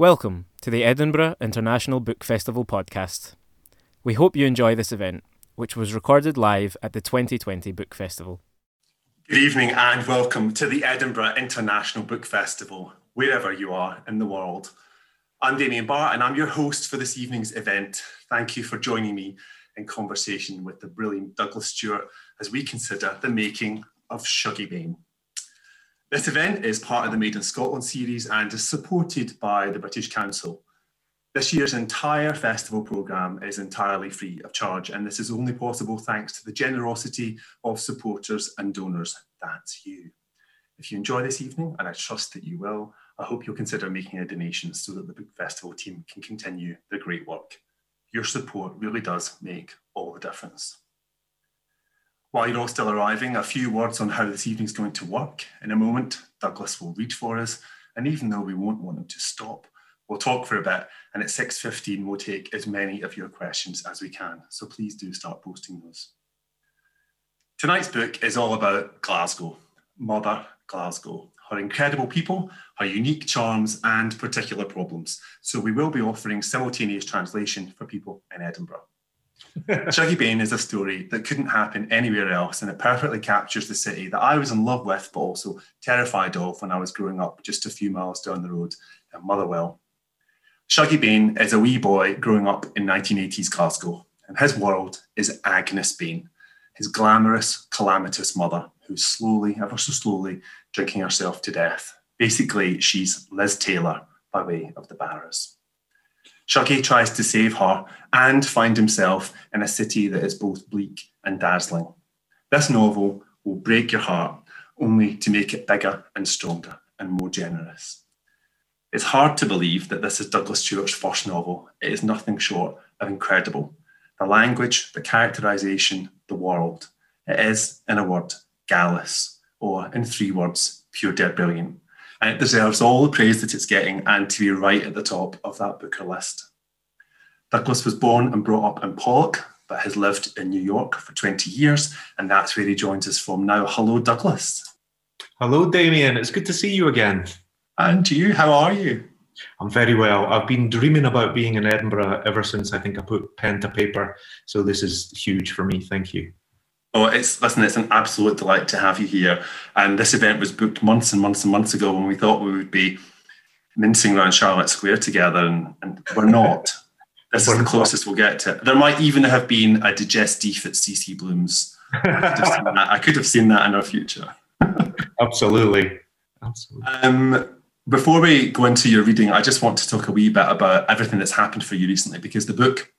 Welcome to the Edinburgh International Book Festival podcast. We hope you enjoy this event, which was recorded live at the 2020 Book Festival. Good evening and welcome to the Edinburgh International Book Festival, wherever you are in the world. I'm Damien Barr and I'm your host for this evening's event. Thank you for joining me in conversation with the brilliant Douglas Stuart as we consider the making of Shuggie Bain. This event is part of the Made in Scotland series and is supported by the British Council. This year's entire festival programme is entirely free of charge, and this is only possible thanks to the generosity of supporters and donors. That's you. If you enjoy this evening, and I trust that you will, I hope you'll consider making a donation so that the book festival team can continue their great work. Your support really does make all the difference. While you're all still arriving, a few words on how this evening's going to work. In a moment, Douglas will read for us, and even though we won't want him to stop, we'll talk for a bit, and at 6.15 we'll take as many of your questions as we can. So please do start posting those. Tonight's book is all about Glasgow, Mother Glasgow, her incredible people, her unique charms, and particular problems. So we will be offering simultaneous translation for people in Edinburgh. Shuggie Bain is a story that couldn't happen anywhere else, and it perfectly captures the city that I was in love with, but also terrified of when I was growing up just a few miles down the road in Motherwell. Shuggie Bain is a wee boy growing up in 1980s Glasgow, and his world is Agnes Bain, his glamorous, calamitous mother, who's slowly, ever so slowly, drinking herself to death. Basically, she's Liz Taylor by way of the Barras. Shuggie tries to save her and find himself in a city that is both bleak and dazzling. This novel will break your heart only to make it bigger and stronger and more generous. It's hard to believe that this is Douglas Stuart's first novel. It is nothing short of incredible. The language, the characterization, the world. It is, in a word, gallus, or in three words, pure dead brilliant and it deserves all the praise that it's getting and to be right at the top of that Booker list. Douglas was born and brought up in Pollok, but has lived in New York for 20 years, and that's where he joins us from now. Hello, Douglas. Hello, Damien. It's good to see you again. And to you, how are you? I'm very well. I've been dreaming about being in Edinburgh ever since I think I put pen to paper. So this is huge for me. Thank you. Oh, it's listen, it's an absolute delight to have you here. And this event was booked months and months and months ago when we thought we would be mincing around Charlotte Square together, and, and we're not. This is the closest we'll get to. it. There might even have been a digestif at CC Bloom's. I could, I could have seen that in our future. Absolutely. Absolutely. Um, before we go into your reading, I just want to talk a wee bit about everything that's happened for you recently because the book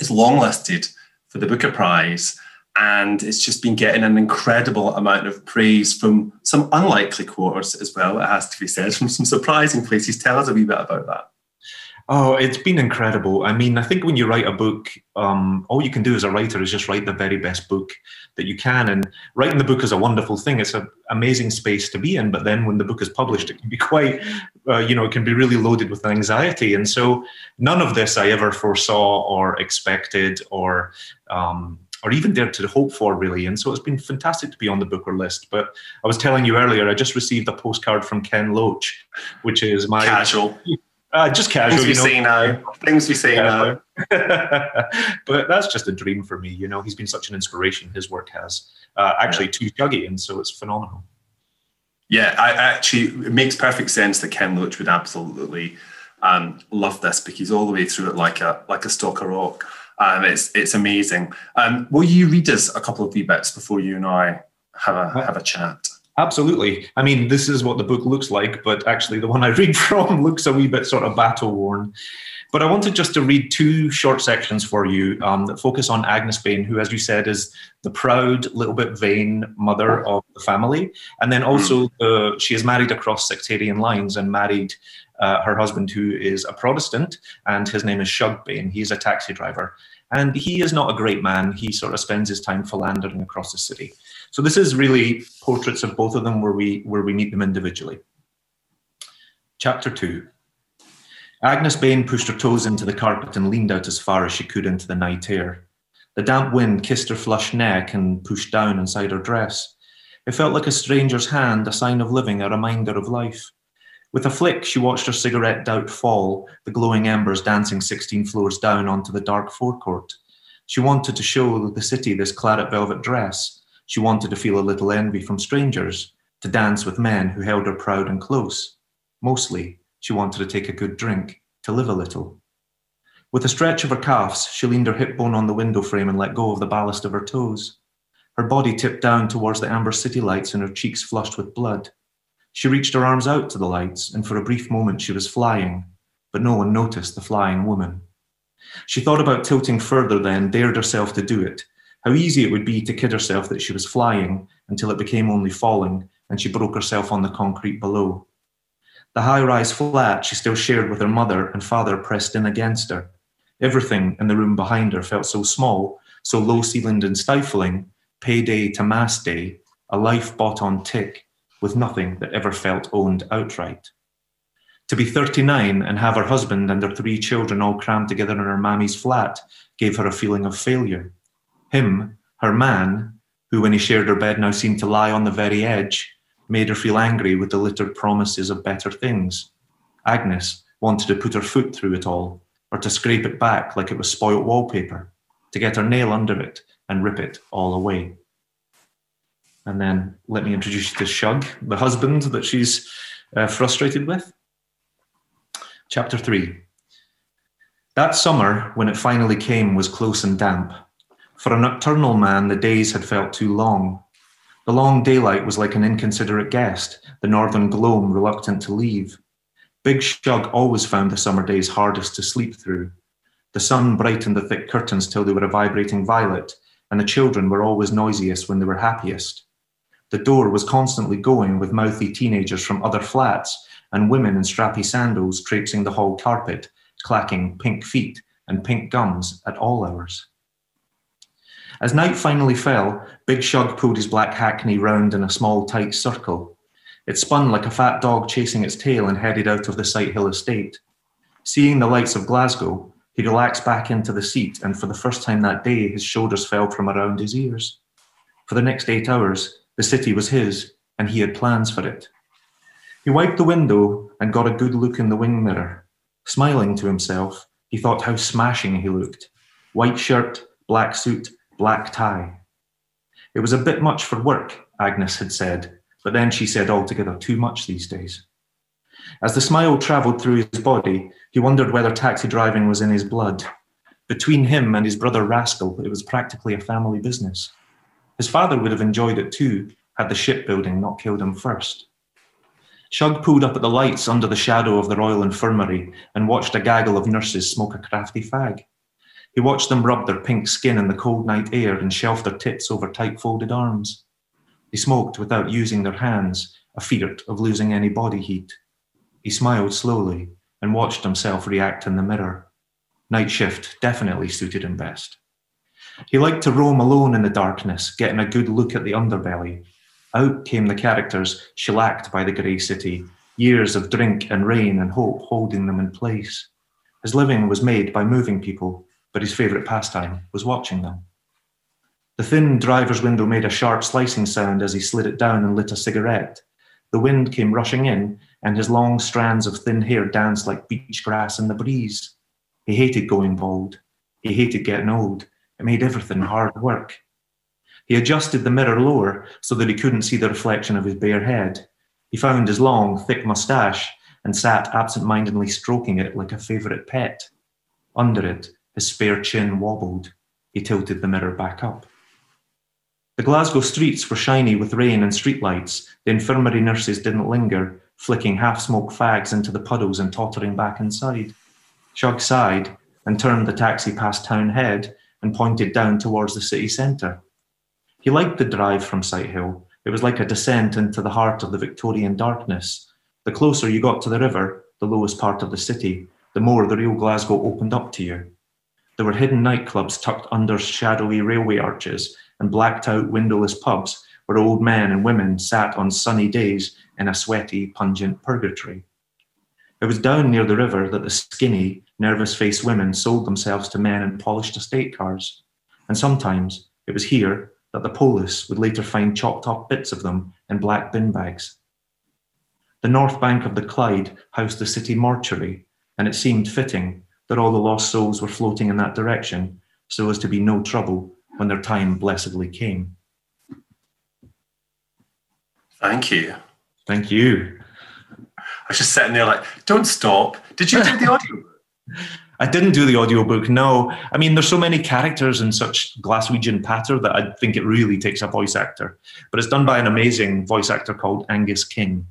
is longlisted for the Booker Prize and it's just been getting an incredible amount of praise from some unlikely quarters as well, it has to be said, from some surprising places. Tell us a wee bit about that. Oh, it's been incredible. I mean, I think when you write a book, um, all you can do as a writer is just write the very best book that you can. And writing the book is a wonderful thing. It's an amazing space to be in. But then when the book is published, it can be quite, uh, you know, it can be really loaded with anxiety. And so none of this I ever foresaw or expected or um, or even dared to hope for, really. And so it's been fantastic to be on the Booker list. But I was telling you earlier, I just received a postcard from Ken Loach, which is my casual. Uh, just casual. Things we you know. say now. Things we say yeah. now. but that's just a dream for me. You know, he's been such an inspiration. His work has uh, actually yeah. to Shuggie, and so it's phenomenal. Yeah, I actually it makes perfect sense that Ken Loach would absolutely um, love this because he's all the way through it like a like a stalker rock. Um, it's it's amazing. Um, will you read us a couple of wee bits before you and I have a have a chat? Absolutely. I mean, this is what the book looks like, but actually, the one I read from looks a wee bit sort of battle worn. But I wanted just to read two short sections for you um, that focus on Agnes Bain, who, as you said, is the proud, little bit vain mother of the family. And then also, uh, she is married across sectarian lines and married uh, her husband, who is a Protestant, and his name is Shug Bain. He's a taxi driver. And he is not a great man. He sort of spends his time philandering across the city. So this is really portraits of both of them where we where we meet them individually. Chapter two. Agnes Bain pushed her toes into the carpet and leaned out as far as she could into the night air. The damp wind kissed her flushed neck and pushed down inside her dress. It felt like a stranger's hand, a sign of living, a reminder of life. With a flick, she watched her cigarette doubt fall, the glowing embers dancing 16 floors down onto the dark forecourt. She wanted to show the city this claret velvet dress. She wanted to feel a little envy from strangers, to dance with men who held her proud and close. Mostly, she wanted to take a good drink, to live a little. With a stretch of her calves, she leaned her hip bone on the window frame and let go of the ballast of her toes. Her body tipped down towards the amber city lights and her cheeks flushed with blood. She reached her arms out to the lights, and for a brief moment she was flying, but no one noticed the flying woman. She thought about tilting further then, dared herself to do it. How easy it would be to kid herself that she was flying until it became only falling, and she broke herself on the concrete below. The high rise flat she still shared with her mother and father pressed in against her. Everything in the room behind her felt so small, so low ceilinged and stifling, payday to mass day, a life bought on tick, with nothing that ever felt owned outright. To be 39 and have her husband and her three children all crammed together in her mammy's flat gave her a feeling of failure. Him, her man, who when he shared her bed now seemed to lie on the very edge, made her feel angry with the littered promises of better things. Agnes wanted to put her foot through it all, or to scrape it back like it was spoilt wallpaper, to get her nail under it and rip it all away. And then let me introduce you to Shug, the husband that she's uh, frustrated with. Chapter 3. That summer, when it finally came, was close and damp. For a nocturnal man, the days had felt too long. The long daylight was like an inconsiderate guest, the northern gloam reluctant to leave. Big Shug always found the summer days hardest to sleep through. The sun brightened the thick curtains till they were a vibrating violet, and the children were always noisiest when they were happiest. The door was constantly going with mouthy teenagers from other flats and women in strappy sandals traipsing the hall carpet, clacking pink feet and pink gums at all hours. As night finally fell, Big Shug pulled his black hackney round in a small tight circle. It spun like a fat dog chasing its tail and headed out of the Sighthill estate. Seeing the lights of Glasgow, he relaxed back into the seat, and for the first time that day, his shoulders fell from around his ears. For the next eight hours, the city was his, and he had plans for it. He wiped the window and got a good look in the wing mirror. Smiling to himself, he thought how smashing he looked. White shirt, black suit, black tie. It was a bit much for work, Agnes had said, but then she said altogether too much these days. As the smile travelled through his body, he wondered whether taxi driving was in his blood. Between him and his brother Rascal, it was practically a family business. His father would have enjoyed it too, had the shipbuilding not killed him first. Shug pulled up at the lights under the shadow of the Royal Infirmary and watched a gaggle of nurses smoke a crafty fag. He watched them rub their pink skin in the cold night air and shelf their tits over tight folded arms. They smoked without using their hands, afeard of losing any body heat. He smiled slowly and watched himself react in the mirror. Night shift definitely suited him best. He liked to roam alone in the darkness, getting a good look at the underbelly. Out came the characters, shellacked by the grey city, years of drink and rain and hope holding them in place. His living was made by moving people, but his favourite pastime was watching them. The thin driver's window made a sharp slicing sound as he slid it down and lit a cigarette. The wind came rushing in, and his long strands of thin hair danced like beach grass in the breeze. He hated going bald. He hated getting old. It made everything hard work. He adjusted the mirror lower so that he couldn't see the reflection of his bare head. He found his long, thick moustache and sat absent mindedly stroking it like a favourite pet. Under it, his spare chin wobbled. He tilted the mirror back up. The Glasgow streets were shiny with rain and streetlights. The infirmary nurses didn't linger, flicking half smoked fags into the puddles and tottering back inside. Shug sighed and turned the taxi past Townhead and pointed down towards the city centre. He liked the drive from Sighthill. It was like a descent into the heart of the Victorian darkness. The closer you got to the river, the lowest part of the city, the more the real Glasgow opened up to you. There were hidden nightclubs tucked under shadowy railway arches and blacked out windowless pubs where old men and women sat on sunny days in a sweaty, pungent purgatory. It was down near the river that the skinny, nervous faced women sold themselves to men in polished estate cars. And sometimes it was here that the police would later find chopped up bits of them in black bin bags. The north bank of the Clyde housed the city mortuary, and it seemed fitting that all the lost souls were floating in that direction so as to be no trouble when their time blessedly came. Thank you. Thank you. I was just sitting there like, don't stop. Did you do the audio? I didn't do the audiobook, no. I mean, there's so many characters in such Glaswegian patter that I think it really takes a voice actor. But it's done by an amazing voice actor called Angus King.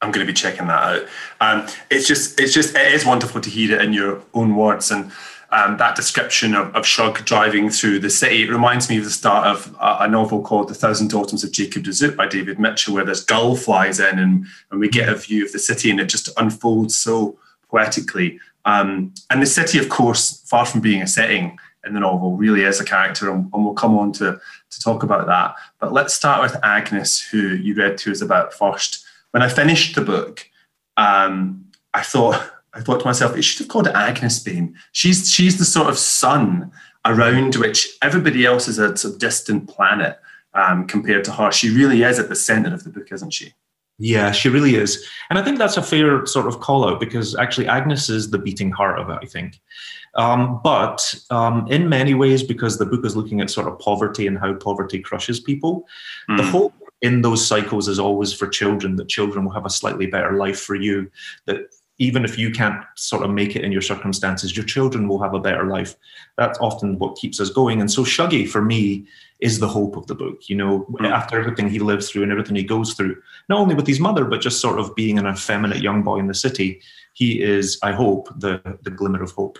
I'm going to be checking that out. Um, it's just, it's just, it is wonderful to hear it in your own words. And um, that description of, of Shug driving through the city. It reminds me of the start of a, a novel called The Thousand Autumns of Jacob de Zoet by David Mitchell, where this gull flies in and, and we get a view of the city and it just unfolds so poetically. Um, and the city, of course, far from being a setting in the novel, really is a character, and, and we'll come on to, to talk about that. But let's start with Agnes, who you read to us about first. When I finished the book, um, I thought I thought to myself, it should have called Agnes Bain. She's she's the sort of sun around which everybody else is a sort of distant planet um, compared to her. She really is at the center of the book, isn't she? Yeah, she really is. And I think that's a fair sort of call out because actually Agnes is the beating heart of it, I think. Um, but um, in many ways, because the book is looking at sort of poverty and how poverty crushes people, mm. the hope in those cycles is always for children that children will have a slightly better life for you, that even if you can't sort of make it in your circumstances, your children will have a better life. That's often what keeps us going. And so Shuggie, for me, is the hope of the book. You know, mm. after everything he lives through and everything he goes through, not only with his mother, but just sort of being an effeminate young boy in the city, he is, I hope, the the glimmer of hope.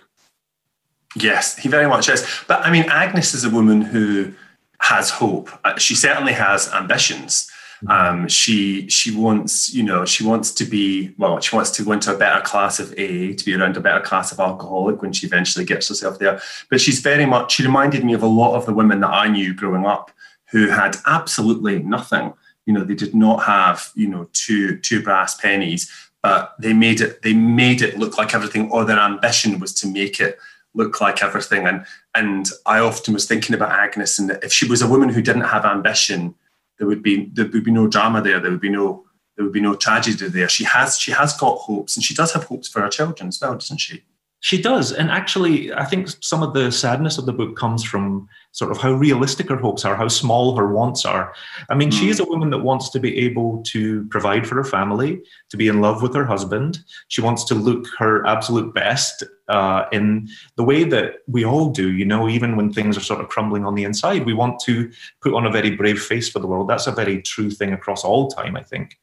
Yes, he very much is. But I mean, Agnes is a woman who has hope. Uh, she certainly has ambitions. Um, she she wants you know she wants to be well she wants to go into a better class of A to be around a better class of alcoholic when she eventually gets herself there. But she's very much she reminded me of a lot of the women that I knew growing up who had absolutely nothing. You know they did not have you know two two brass pennies, but they made it they made it look like everything. Or their ambition was to make it look like everything. And and I often was thinking about Agnes and if she was a woman who didn't have ambition there would be there would be no drama there. There would be no there would be no tragedy there. She has she has got hopes, and she does have hopes for her children as well, doesn't she? She does, and actually, I think some of the sadness of the book comes from sort of how realistic her hopes are, how small her wants are. I mean, mm. she is a woman that wants to be able to provide for her family, to be in love with her husband. She wants to look her absolute best uh, in the way that we all do, you know, even when things are sort of crumbling on the inside. We want to put on a very brave face for the world. That's a very true thing across all time, I think.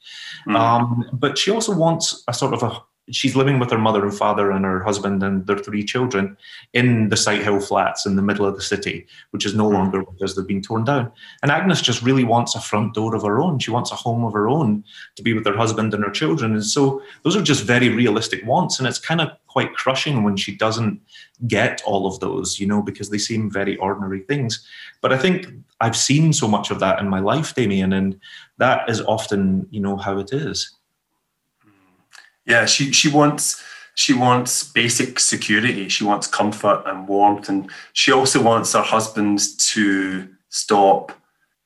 Mm. Um, but she also wants a sort of a she's living with her mother and father and her husband and their three children in the Sighthill flats in the middle of the city, which is no hmm. longer because they've been torn down. And Agnes just really wants a front door of her own. She wants a home of her own to be with her husband and her children. And so those are just very realistic wants. And it's kind of quite crushing when she doesn't get all of those, you know, because they seem very ordinary things. But I think I've seen so much of that in my life, Damien, and that is often, you know, how it is. Yeah, she she wants she wants basic security. She wants comfort and warmth, and she also wants her husband to stop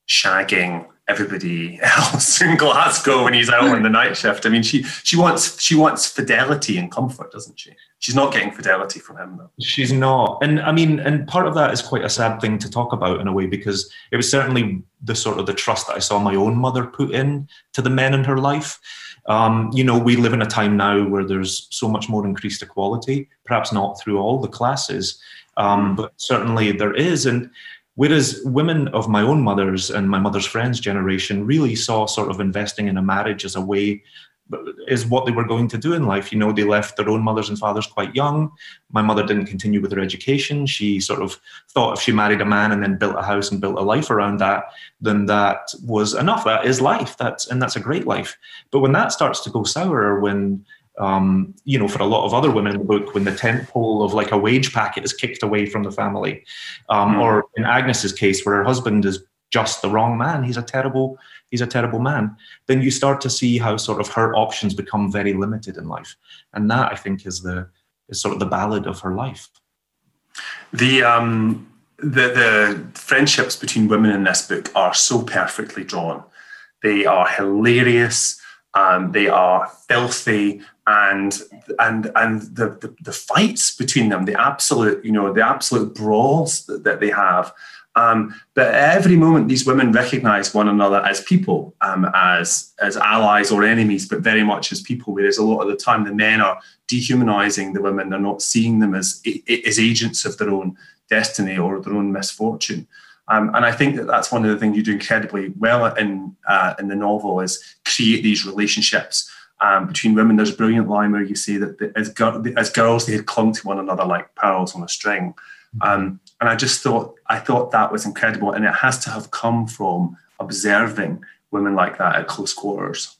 shagging everybody else in Glasgow when he's out on the night shift. I mean, she she wants she wants fidelity and comfort, doesn't she? She's not getting fidelity from him though. She's not, and I mean, and part of that is quite a sad thing to talk about in a way because it was certainly the sort of the trust that I saw my own mother put in to the men in her life. Um, you know, we live in a time now where there's so much more increased equality, perhaps not through all the classes, um, hmm. but certainly there is. And whereas women of my own mother's and my mother's friends' generation really saw sort of investing in a marriage as a way is what they were going to do in life. You know, they left their own mothers and fathers quite young. My mother didn't continue with her education. She sort of thought if she married a man and then built a house and built a life around that, then that was enough. That is life. That's and that's a great life. But when that starts to go sour, when um, you know, for a lot of other women in the book, when the tent pole of like a wage packet is kicked away from the family, um, mm. or in Agnes's case, where her husband is just the wrong man, he's a terrible he's a terrible man, then you start to see how sort of her options become very limited in life. And that I think is the is sort of the ballad of her life. The um the the friendships between women in this book are so perfectly drawn. They are hilarious. Um, they are filthy, and and and the, the, the fights between them, the absolute you know the absolute brawls that, that they have. Um, but at every moment, these women recognize one another as people, um, as as allies or enemies, but very much as people. Whereas a lot of the time, the men are dehumanizing the women; they're not seeing them as as agents of their own destiny or their own misfortune. Um, and I think that that's one of the things you do incredibly well in uh, in the novel is create these relationships um, between women. There's a brilliant line where you say that the, as, as girls they had clung to one another like pearls on a string. Um, and I just thought I thought that was incredible, and it has to have come from observing women like that at close quarters.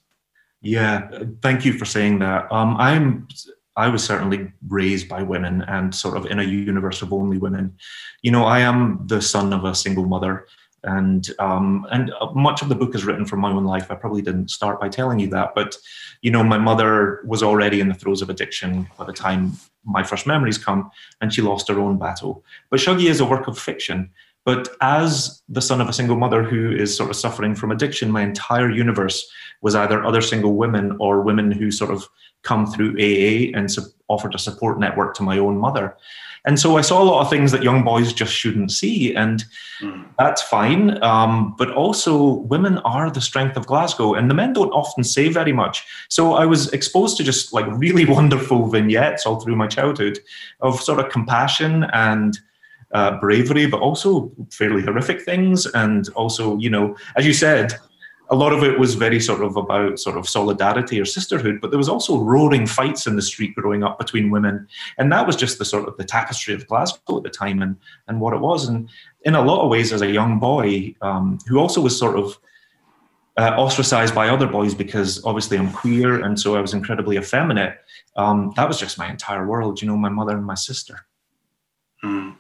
Yeah, thank you for saying that. Um, I'm I was certainly raised by women and sort of in a universe of only women. You know, I am the son of a single mother, and um, and much of the book is written from my own life. I probably didn't start by telling you that, but you know, my mother was already in the throes of addiction by the time my first memories come, and she lost her own battle. But Shuggie is a work of fiction. But as the son of a single mother who is sort of suffering from addiction, my entire universe was either other single women or women who sort of come through AA and su- offered a support network to my own mother. And so I saw a lot of things that young boys just shouldn't see, and mm. that's fine. Um, but also, women are the strength of Glasgow, and the men don't often say very much. So I was exposed to just like really wonderful vignettes all through my childhood of sort of compassion and uh, bravery, but also fairly horrific things. And also, you know, as you said, a lot of it was very sort of about sort of solidarity or sisterhood, but there was also roaring fights in the street growing up between women, and that was just the sort of the tapestry of Glasgow at the time and and what it was. And in a lot of ways, as a young boy um, who also was sort of uh, ostracized by other boys because obviously I'm queer, and so I was incredibly effeminate. Um, that was just my entire world, you know, my mother and my sister. Mm.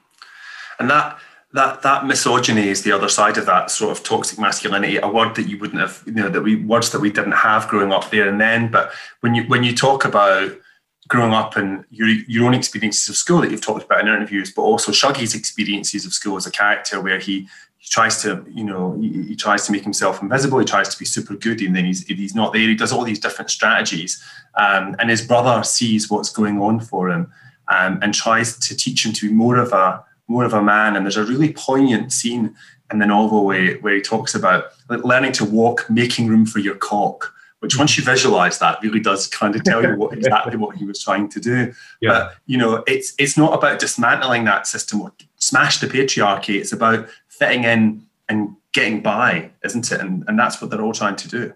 And that that that misogyny is the other side of that sort of toxic masculinity a word that you wouldn't have you know that we words that we didn't have growing up there and then. But when you when you talk about growing up and your your own experiences of school that you've talked about in interviews but also Shuggie's experiences of school as a character where he he tries to you know he, he tries to make himself invisible he tries to be super good and then he's he's not there. He does all these different strategies um, and his brother sees what's going on for him um, and tries to teach him to be more of a more of a man. And there's a really poignant scene in the novel where, where he talks about learning to walk, making room for your cock. Which once you visualize that really does kind of tell you what exactly what he was trying to do. Yeah. But you know, it's it's not about dismantling that system or smash the patriarchy. It's about fitting in and getting by, isn't it? And and that's what they're all trying to do.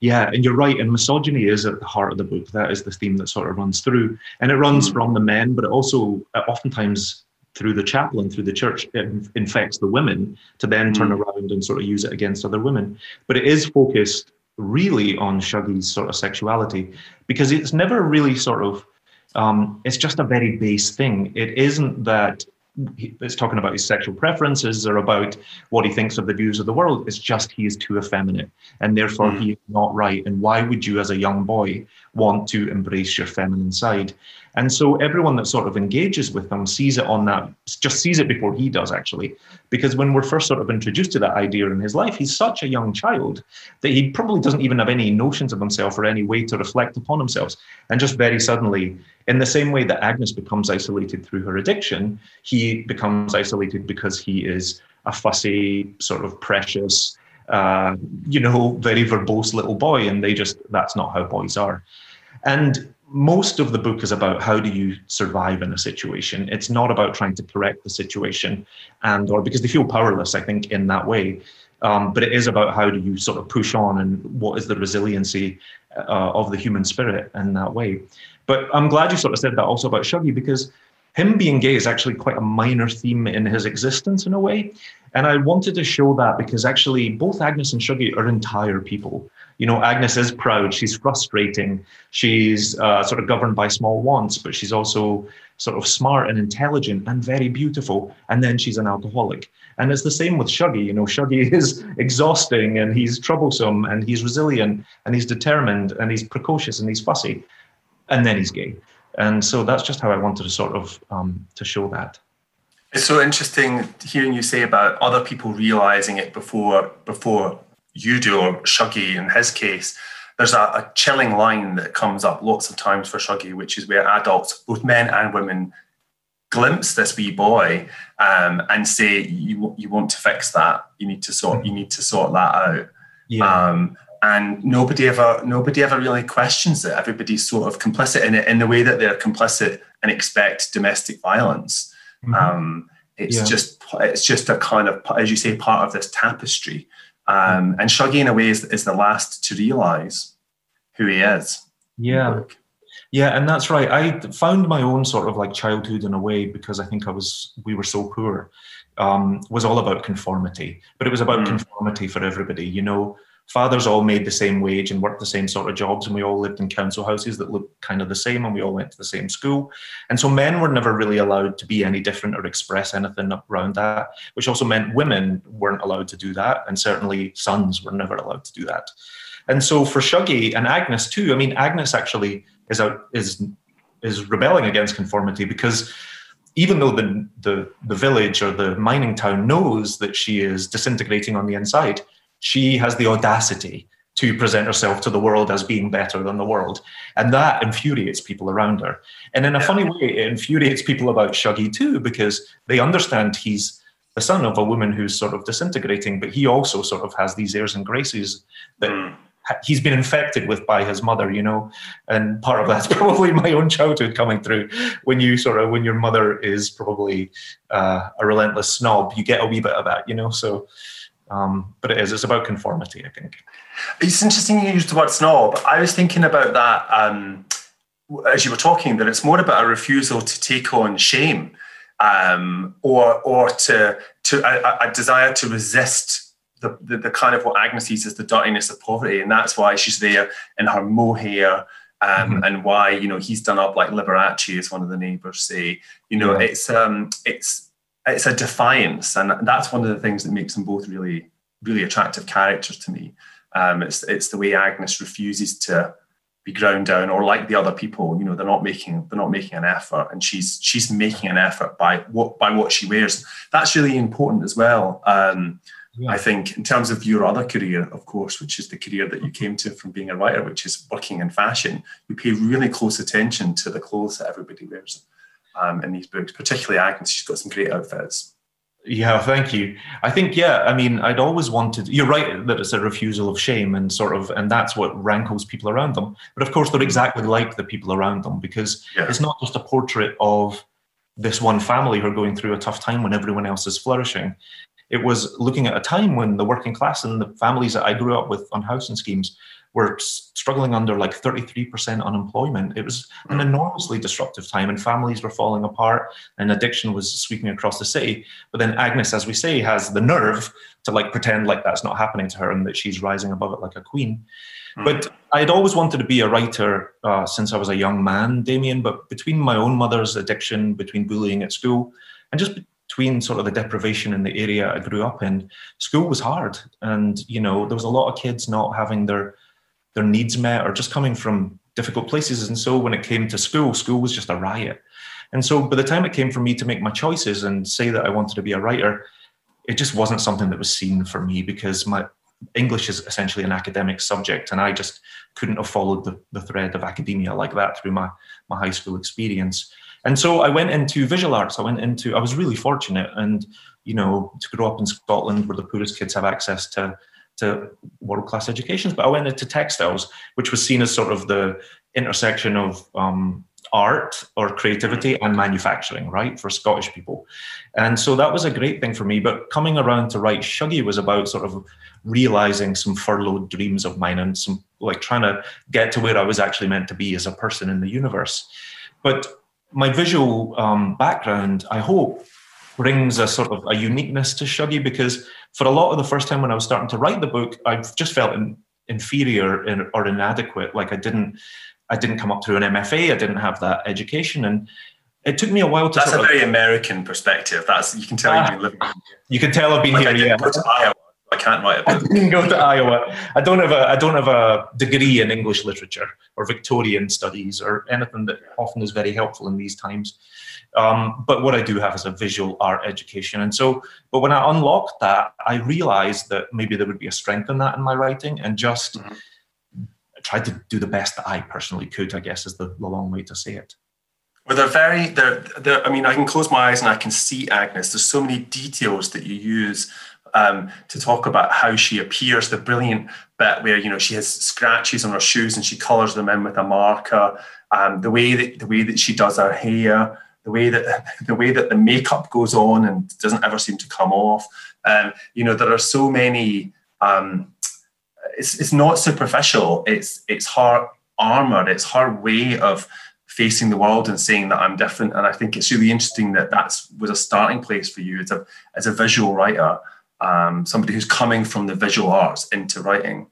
Yeah, and you're right. And misogyny is at the heart of the book. That is the theme that sort of runs through, and it runs mm. from the men, but it also uh, oftentimes through the chaplain, through the church, it infects the women to then turn mm. around and sort of use it against other women. But it is focused really on Shuggie's sort of sexuality because it's never really sort of, um, it's just a very base thing. It isn't that it's talking about his sexual preferences or about what he thinks of the views of the world. It's just he is too effeminate and therefore mm. he is not right. And why would you, as a young boy, want to embrace your feminine side? And so everyone that sort of engages with him sees it on that, just sees it before he does, actually. Because when we're first sort of introduced to that idea in his life, he's such a young child that he probably doesn't even have any notions of himself or any way to reflect upon himself. And just very suddenly, in the same way that Agnes becomes isolated through her addiction, he becomes isolated because he is a fussy, sort of precious, uh, you know, very verbose little boy. And they just, that's not how boys are. And most of the book is about how do you survive in a situation it's not about trying to correct the situation and or because they feel powerless i think in that way um, but it is about how do you sort of push on and what is the resiliency uh, of the human spirit in that way but i'm glad you sort of said that also about shuggie because him being gay is actually quite a minor theme in his existence in a way and i wanted to show that because actually both agnes and shuggie are entire people you know, Agnes is proud. She's frustrating. She's uh, sort of governed by small wants, but she's also sort of smart and intelligent and very beautiful. And then she's an alcoholic. And it's the same with Shuggie. You know, Shuggie is exhausting and he's troublesome and he's resilient and he's determined and he's precocious and he's fussy. And then he's gay. And so that's just how I wanted to sort of um, to show that. It's so interesting hearing you say about other people realizing it before before you do, or Shuggie in his case, there's a, a, chilling line that comes up lots of times for Shuggie, which is where adults, both men and women, glimpse this wee boy um, and say, "You you want to fix that? You need to sort you need to sort that out." Yeah. Um, and nobody ever nobody ever really questions it. Everybody's sort of complicit in it in the way that they're complicit and expect domestic violence. Mm-hmm. Um, it's yeah. just it's just a kind of as you say part of this tapestry. Um, and Shuggie, in a way, is, is the last to realize who he is. Yeah. Yeah, and that's right. I found my own sort of like childhood in a way because I think I was we were so poor. Um, was all about conformity, but it was about mm. conformity for everybody. You know, fathers all made the same wage and worked the same sort of jobs, and we all lived in council houses that looked kind of the same, and we all went to the same school. And so men were never really allowed to be any different or express anything around that, which also meant women weren't allowed to do that, and certainly sons were never allowed to do that. And so for Shuggie and Agnes too, I mean, Agnes actually is out is is rebelling against conformity because even though the, the, the village or the mining town knows that she is disintegrating on the inside, she has the audacity to present herself to the world as being better than the world. And that infuriates people around her. And in a funny way, it infuriates people about Shuggie too, because they understand he's the son of a woman who's sort of disintegrating, but he also sort of has these airs and graces that mm. he's been infected with by his mother, you know. And part of that's probably my own childhood coming through. When you sort of, when your mother is probably uh, a relentless snob, you get a wee bit of that, you know. So, um, but it is, it's about conformity, I think. It's interesting you used the word snob. I was thinking about that um, as you were talking, that it's more about a refusal to take on shame um, or, or to, to a, a desire to resist the, the, the, kind of what Agnes sees as the dirtiness of poverty. And that's why she's there in her mohair. Um, mm-hmm. and why you know he's done up like Liberace, as one of the neighbours say. You know, yeah. it's um, it's it's a defiance, and that's one of the things that makes them both really, really attractive characters to me. Um, it's it's the way Agnes refuses to be ground down, or like the other people, you know, they're not making they're not making an effort, and she's she's making an effort by what by what she wears. That's really important as well. Um, yeah. I think in terms of your other career, of course, which is the career that you came to from being a writer, which is working in fashion, you pay really close attention to the clothes that everybody wears um, in these books, particularly Agnes. She's got some great outfits. Yeah, thank you. I think, yeah, I mean, I'd always wanted, you're right that it's a refusal of shame and sort of, and that's what rankles people around them. But of course, they're exactly like the people around them because yeah. it's not just a portrait of this one family who are going through a tough time when everyone else is flourishing. It was looking at a time when the working class and the families that I grew up with on housing schemes were struggling under like 33% unemployment. It was an mm. enormously disruptive time, and families were falling apart, and addiction was sweeping across the city. But then Agnes, as we say, has the nerve to like pretend like that's not happening to her and that she's rising above it like a queen. Mm. But I'd always wanted to be a writer uh, since I was a young man, Damien. But between my own mother's addiction, between bullying at school, and just between sort of the deprivation in the area I grew up in, school was hard. And, you know, there was a lot of kids not having their their needs met or just coming from difficult places. And so when it came to school, school was just a riot. And so by the time it came for me to make my choices and say that I wanted to be a writer, it just wasn't something that was seen for me because my English is essentially an academic subject, and I just couldn't have followed the, the thread of academia like that through my, my high school experience. And so I went into visual arts. I went into, I was really fortunate and, you know, to grow up in Scotland where the poorest kids have access to to world class educations. But I went into textiles, which was seen as sort of the intersection of um, art or creativity and manufacturing, right, for Scottish people. And so that was a great thing for me. But coming around to write Shuggie was about sort of realizing some furloughed dreams of mine and some like trying to get to where I was actually meant to be as a person in the universe. But my visual um, background, I hope, brings a sort of a uniqueness to Shuggie because for a lot of the first time when I was starting to write the book, I just felt in, inferior in, or inadequate. Like I didn't, I didn't come up through an MFA. I didn't have that education, and it took me a while to. That's a very of, American perspective. That's you can tell you've been ah. living. You can tell I've been like here. yeah. Iowa. I can't write a book. I didn't go to Iowa. I don't have a I don't have a degree in English literature or Victorian studies or anything that often is very helpful in these times. Um, but what I do have is a visual art education. And so, but when I unlocked that, I realized that maybe there would be a strength in that in my writing and just mm-hmm. tried to do the best that I personally could. I guess is the, the long way to say it. Well, they're very, they're, they're, I mean, I can close my eyes and I can see Agnes. There's so many details that you use um, to talk about how she appears. The brilliant bit where, you know, she has scratches on her shoes and she colors them in with a marker. Um, the way that the way that she does her hair, the way that the way that the makeup goes on and doesn't ever seem to come off. Um, you know, there are so many. Um, it's it's not superficial. It's it's her armor. It's her way of facing the world and saying that I'm different. And I think it's really interesting that that's was a starting place for you as a as a visual writer, um, somebody who's coming from the visual arts into writing.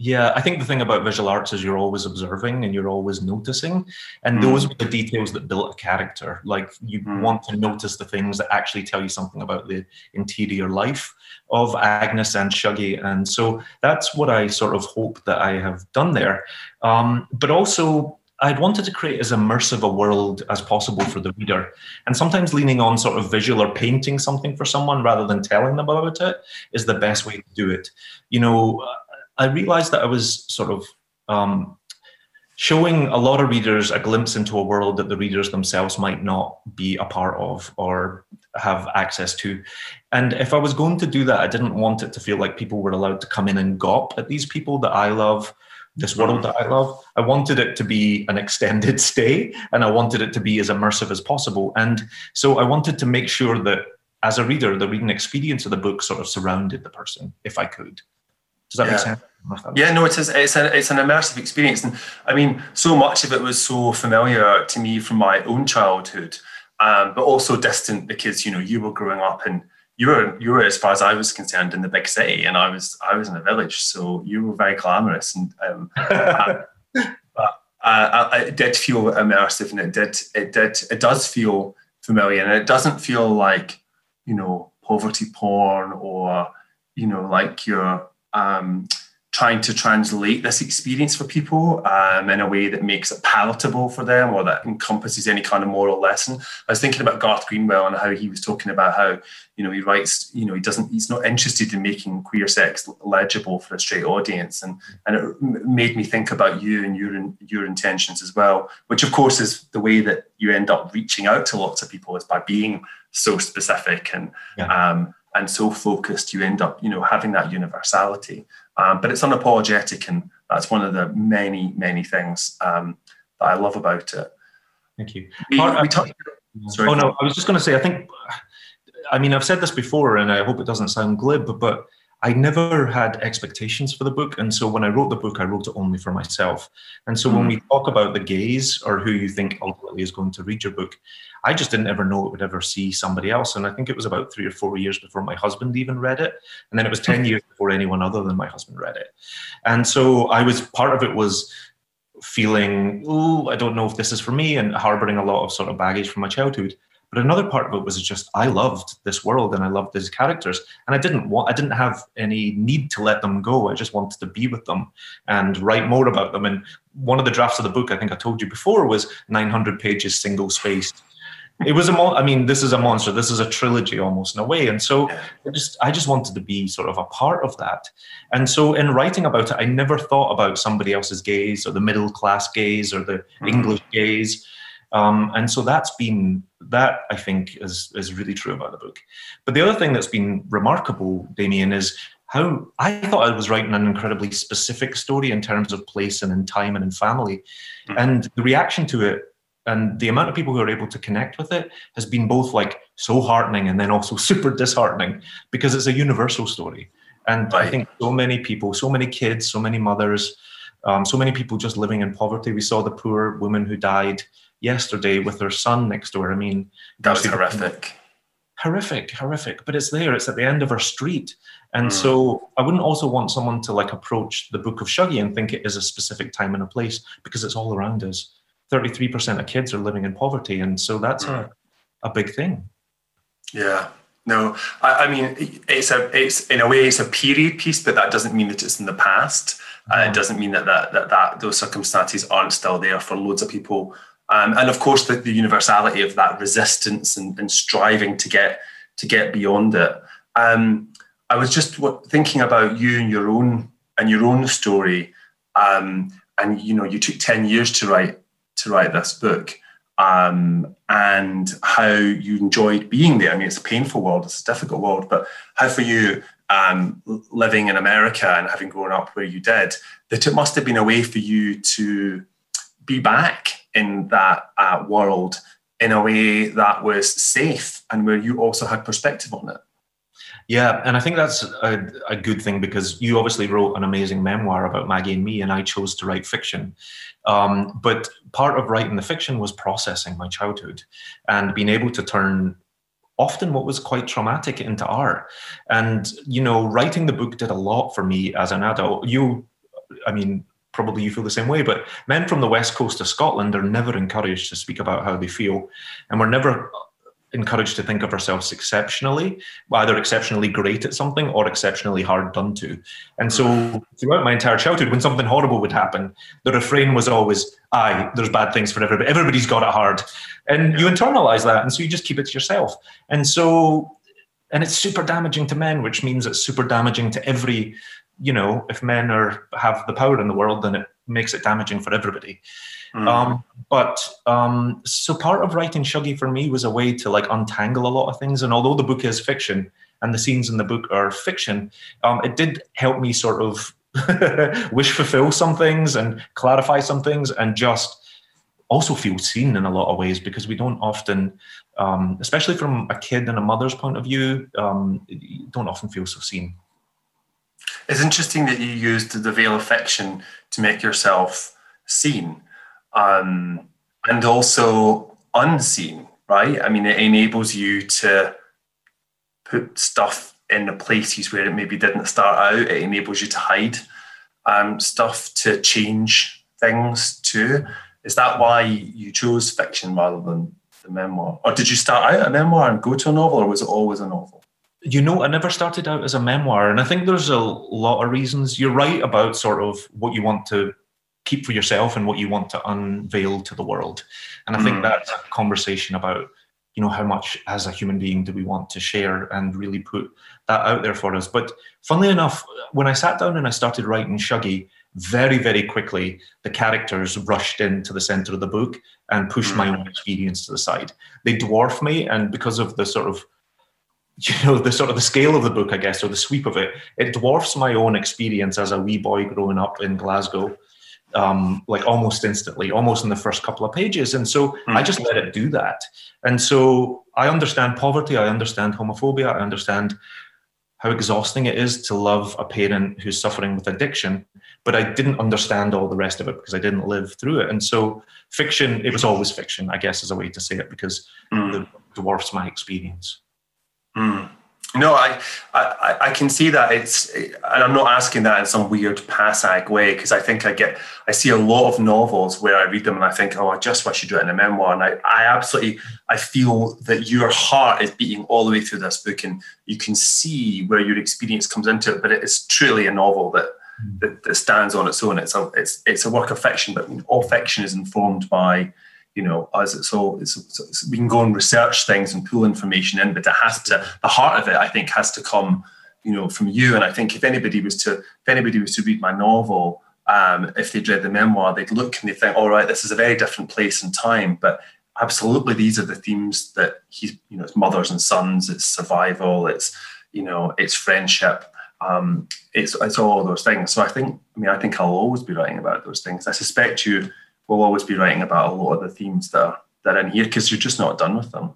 Yeah, I think the thing about visual arts is you're always observing and you're always noticing. And mm. those were the details that built a character. Like you mm. want to notice the things that actually tell you something about the interior life of Agnes and Shuggie. And so that's what I sort of hope that I have done there. Um, but also, I'd wanted to create as immersive a world as possible for the reader. And sometimes leaning on sort of visual or painting something for someone rather than telling them about it is the best way to do it. You know, I realized that I was sort of um, showing a lot of readers a glimpse into a world that the readers themselves might not be a part of or have access to. And if I was going to do that, I didn't want it to feel like people were allowed to come in and gawp at these people that I love, this world that I love. I wanted it to be an extended stay and I wanted it to be as immersive as possible. And so I wanted to make sure that as a reader, the reading experience of the book sort of surrounded the person, if I could. Does that yeah. make sense? Yeah, no, it is. It's an it's an immersive experience, and I mean, so much of it was so familiar to me from my own childhood, um, but also distant because you know you were growing up and you were you were as far as I was concerned in the big city, and I was I was in a village, so you were very glamorous, and um, uh, but uh, it did feel immersive, and it did it did it does feel familiar, and it doesn't feel like you know poverty porn or you know like you're um, trying to translate this experience for people um, in a way that makes it palatable for them or that encompasses any kind of moral lesson. I was thinking about Garth Greenwell and how he was talking about how, you know, he writes, you know, he doesn't, he's not interested in making queer sex legible for a straight audience. And, and it made me think about you and your, your intentions as well, which of course is the way that you end up reaching out to lots of people is by being so specific and, yeah. um, and so focused, you end up, you know, having that universality. Um, but it's unapologetic, and that's one of the many, many things um, that I love about it. Thank you. We, we talk, sorry, oh no, I was just going to say, I think, I mean, I've said this before, and I hope it doesn't sound glib, but I never had expectations for the book. And so when I wrote the book, I wrote it only for myself. And so mm. when we talk about the gaze or who you think ultimately is going to read your book, I just didn't ever know it would ever see somebody else. And I think it was about three or four years before my husband even read it. And then it was 10 years before anyone other than my husband read it. And so I was part of it was feeling, oh, I don't know if this is for me and harboring a lot of sort of baggage from my childhood. But another part of it was just I loved this world and I loved these characters, and I didn't want I didn't have any need to let them go. I just wanted to be with them and write more about them. And one of the drafts of the book I think I told you before was 900 pages, single spaced. It was a mon- I mean, this is a monster. This is a trilogy almost in a way, and so I just I just wanted to be sort of a part of that. And so in writing about it, I never thought about somebody else's gaze or the middle class gaze or the mm-hmm. English gaze. Um, and so that's been that I think is is really true about the book. But the other thing that's been remarkable, Damien, is how I thought I was writing an incredibly specific story in terms of place and in time and in family. Mm-hmm. And the reaction to it and the amount of people who are able to connect with it has been both like so heartening and then also super disheartening because it's a universal story. And right. I think so many people, so many kids, so many mothers, um, so many people just living in poverty. We saw the poor woman who died yesterday with her son next to her. I mean, that was horrific. Horrific, horrific. But it's there. It's at the end of our street. And mm. so I wouldn't also want someone to like approach the book of Shuggie and think it is a specific time and a place because it's all around us. 33% of kids are living in poverty. And so that's mm. a, a big thing. Yeah. No, I, I, mean, it's a, it's in a way, it's a period piece, but that doesn't mean that it's in the past. Uh, it mm. doesn't mean that, that that that those circumstances aren't still there for loads of people um, and of course the, the, universality of that resistance and, and, striving to get to get beyond it. Um, I was just thinking about you and your own and your own story, um, and you know you took 10 years to write to write this book um, and how you enjoyed being there. I mean, it's a painful world, it's a difficult world, but how for you um, living in America and having grown up where you did, that it must have been a way for you to be back in that uh, world in a way that was safe and where you also had perspective on it. Yeah, and I think that's a, a, good thing because you obviously wrote an amazing memoir about Maggie and me, and I chose to write fiction. Um, but part of writing the fiction was processing my childhood and being able to turn often what was quite traumatic into art. And, you know, writing the book did a lot for me as an adult. You, I mean, probably you feel the same way, but men from the west coast of Scotland are never encouraged to speak about how they feel. And we're never encouraged to think of ourselves exceptionally, either exceptionally great at something or exceptionally hard done to. And so throughout my entire childhood, when something horrible would happen, the refrain was always, aye, there's bad things for everybody. Everybody's got it hard. And you internalize that. And so you just keep it to yourself. And so, and it's super damaging to men, which means it's super damaging to every, you know, if men are have the power in the world, then it makes it damaging for everybody. Mm. Um, but um, so part of writing Shuggie for me was a way to like untangle a lot of things. And although the book is fiction and the scenes in the book are fiction, um, it did help me sort of wish fulfill some things and clarify some things and just also feel seen in a lot of ways because we don't often, um, especially from a kid and a mother's point of view, um, don't often feel so seen. It's interesting that you used the veil of fiction to make yourself seen um, and also unseen, right? I mean, it enables you to put stuff in the places where it maybe didn't start out. It enables you to hide um, stuff, to change things too. Is that why you chose fiction rather than the memoir? Or did you start out a memoir and go to a novel, or was it always a novel? You know, I never started out as a memoir, and I think there's a lot of reasons. You're right about sort of what you want to keep for yourself and what you want to unveil to the world. And I mm. think that's a conversation about, you know, how much as a human being do we want to share and really put that out there for us. But funnily enough, when I sat down and I started writing Shuggie, very, very quickly, the characters rushed into the center of the book and pushed mm. my own experience to the side. They dwarf me, and because of the sort of you know the sort of the scale of the book i guess or the sweep of it it dwarfs my own experience as a wee boy growing up in glasgow um, like almost instantly, almost in the first couple of pages. And so mm. I just let it do that. And so I understand poverty, I understand homophobia, I understand how exhausting it is to love a parent who's suffering with addiction, but I didn't understand all the rest of it because I didn't live through it. And so fiction, it was always fiction, I guess is a way to say it because mm. it dwarfs my experience. Mm. No, I, I, I can see that it's, and I'm not asking that in some weird passag way because I think I get, I see a lot of novels where I read them and I think, oh, I just wish you'd in a memoir. And I, I absolutely, I feel that your heart is beating all the way through this book, and you can see where your experience comes into it. But it is truly a novel that, that, that stands on its own. It's a, it's, it's a work of fiction, but all fiction is informed by you know, as so it's, it's, we can go and research things and pull information in, but it has to the heart of it, I think, has to come, you know, from you. And I think if anybody was to if anybody was to read my novel, um, if they'd read the memoir, they'd look and they think, all right, this is a very different place and time, but absolutely these are the themes that he's, you know, it's mothers and sons, it's survival, it's, you know, it's friendship. Um, it's it's all those things. So I think, I mean, I think I'll always be writing about those things. I suspect you we'll always be writing about a lot of the themes that are, that are in here because you're just not done with them.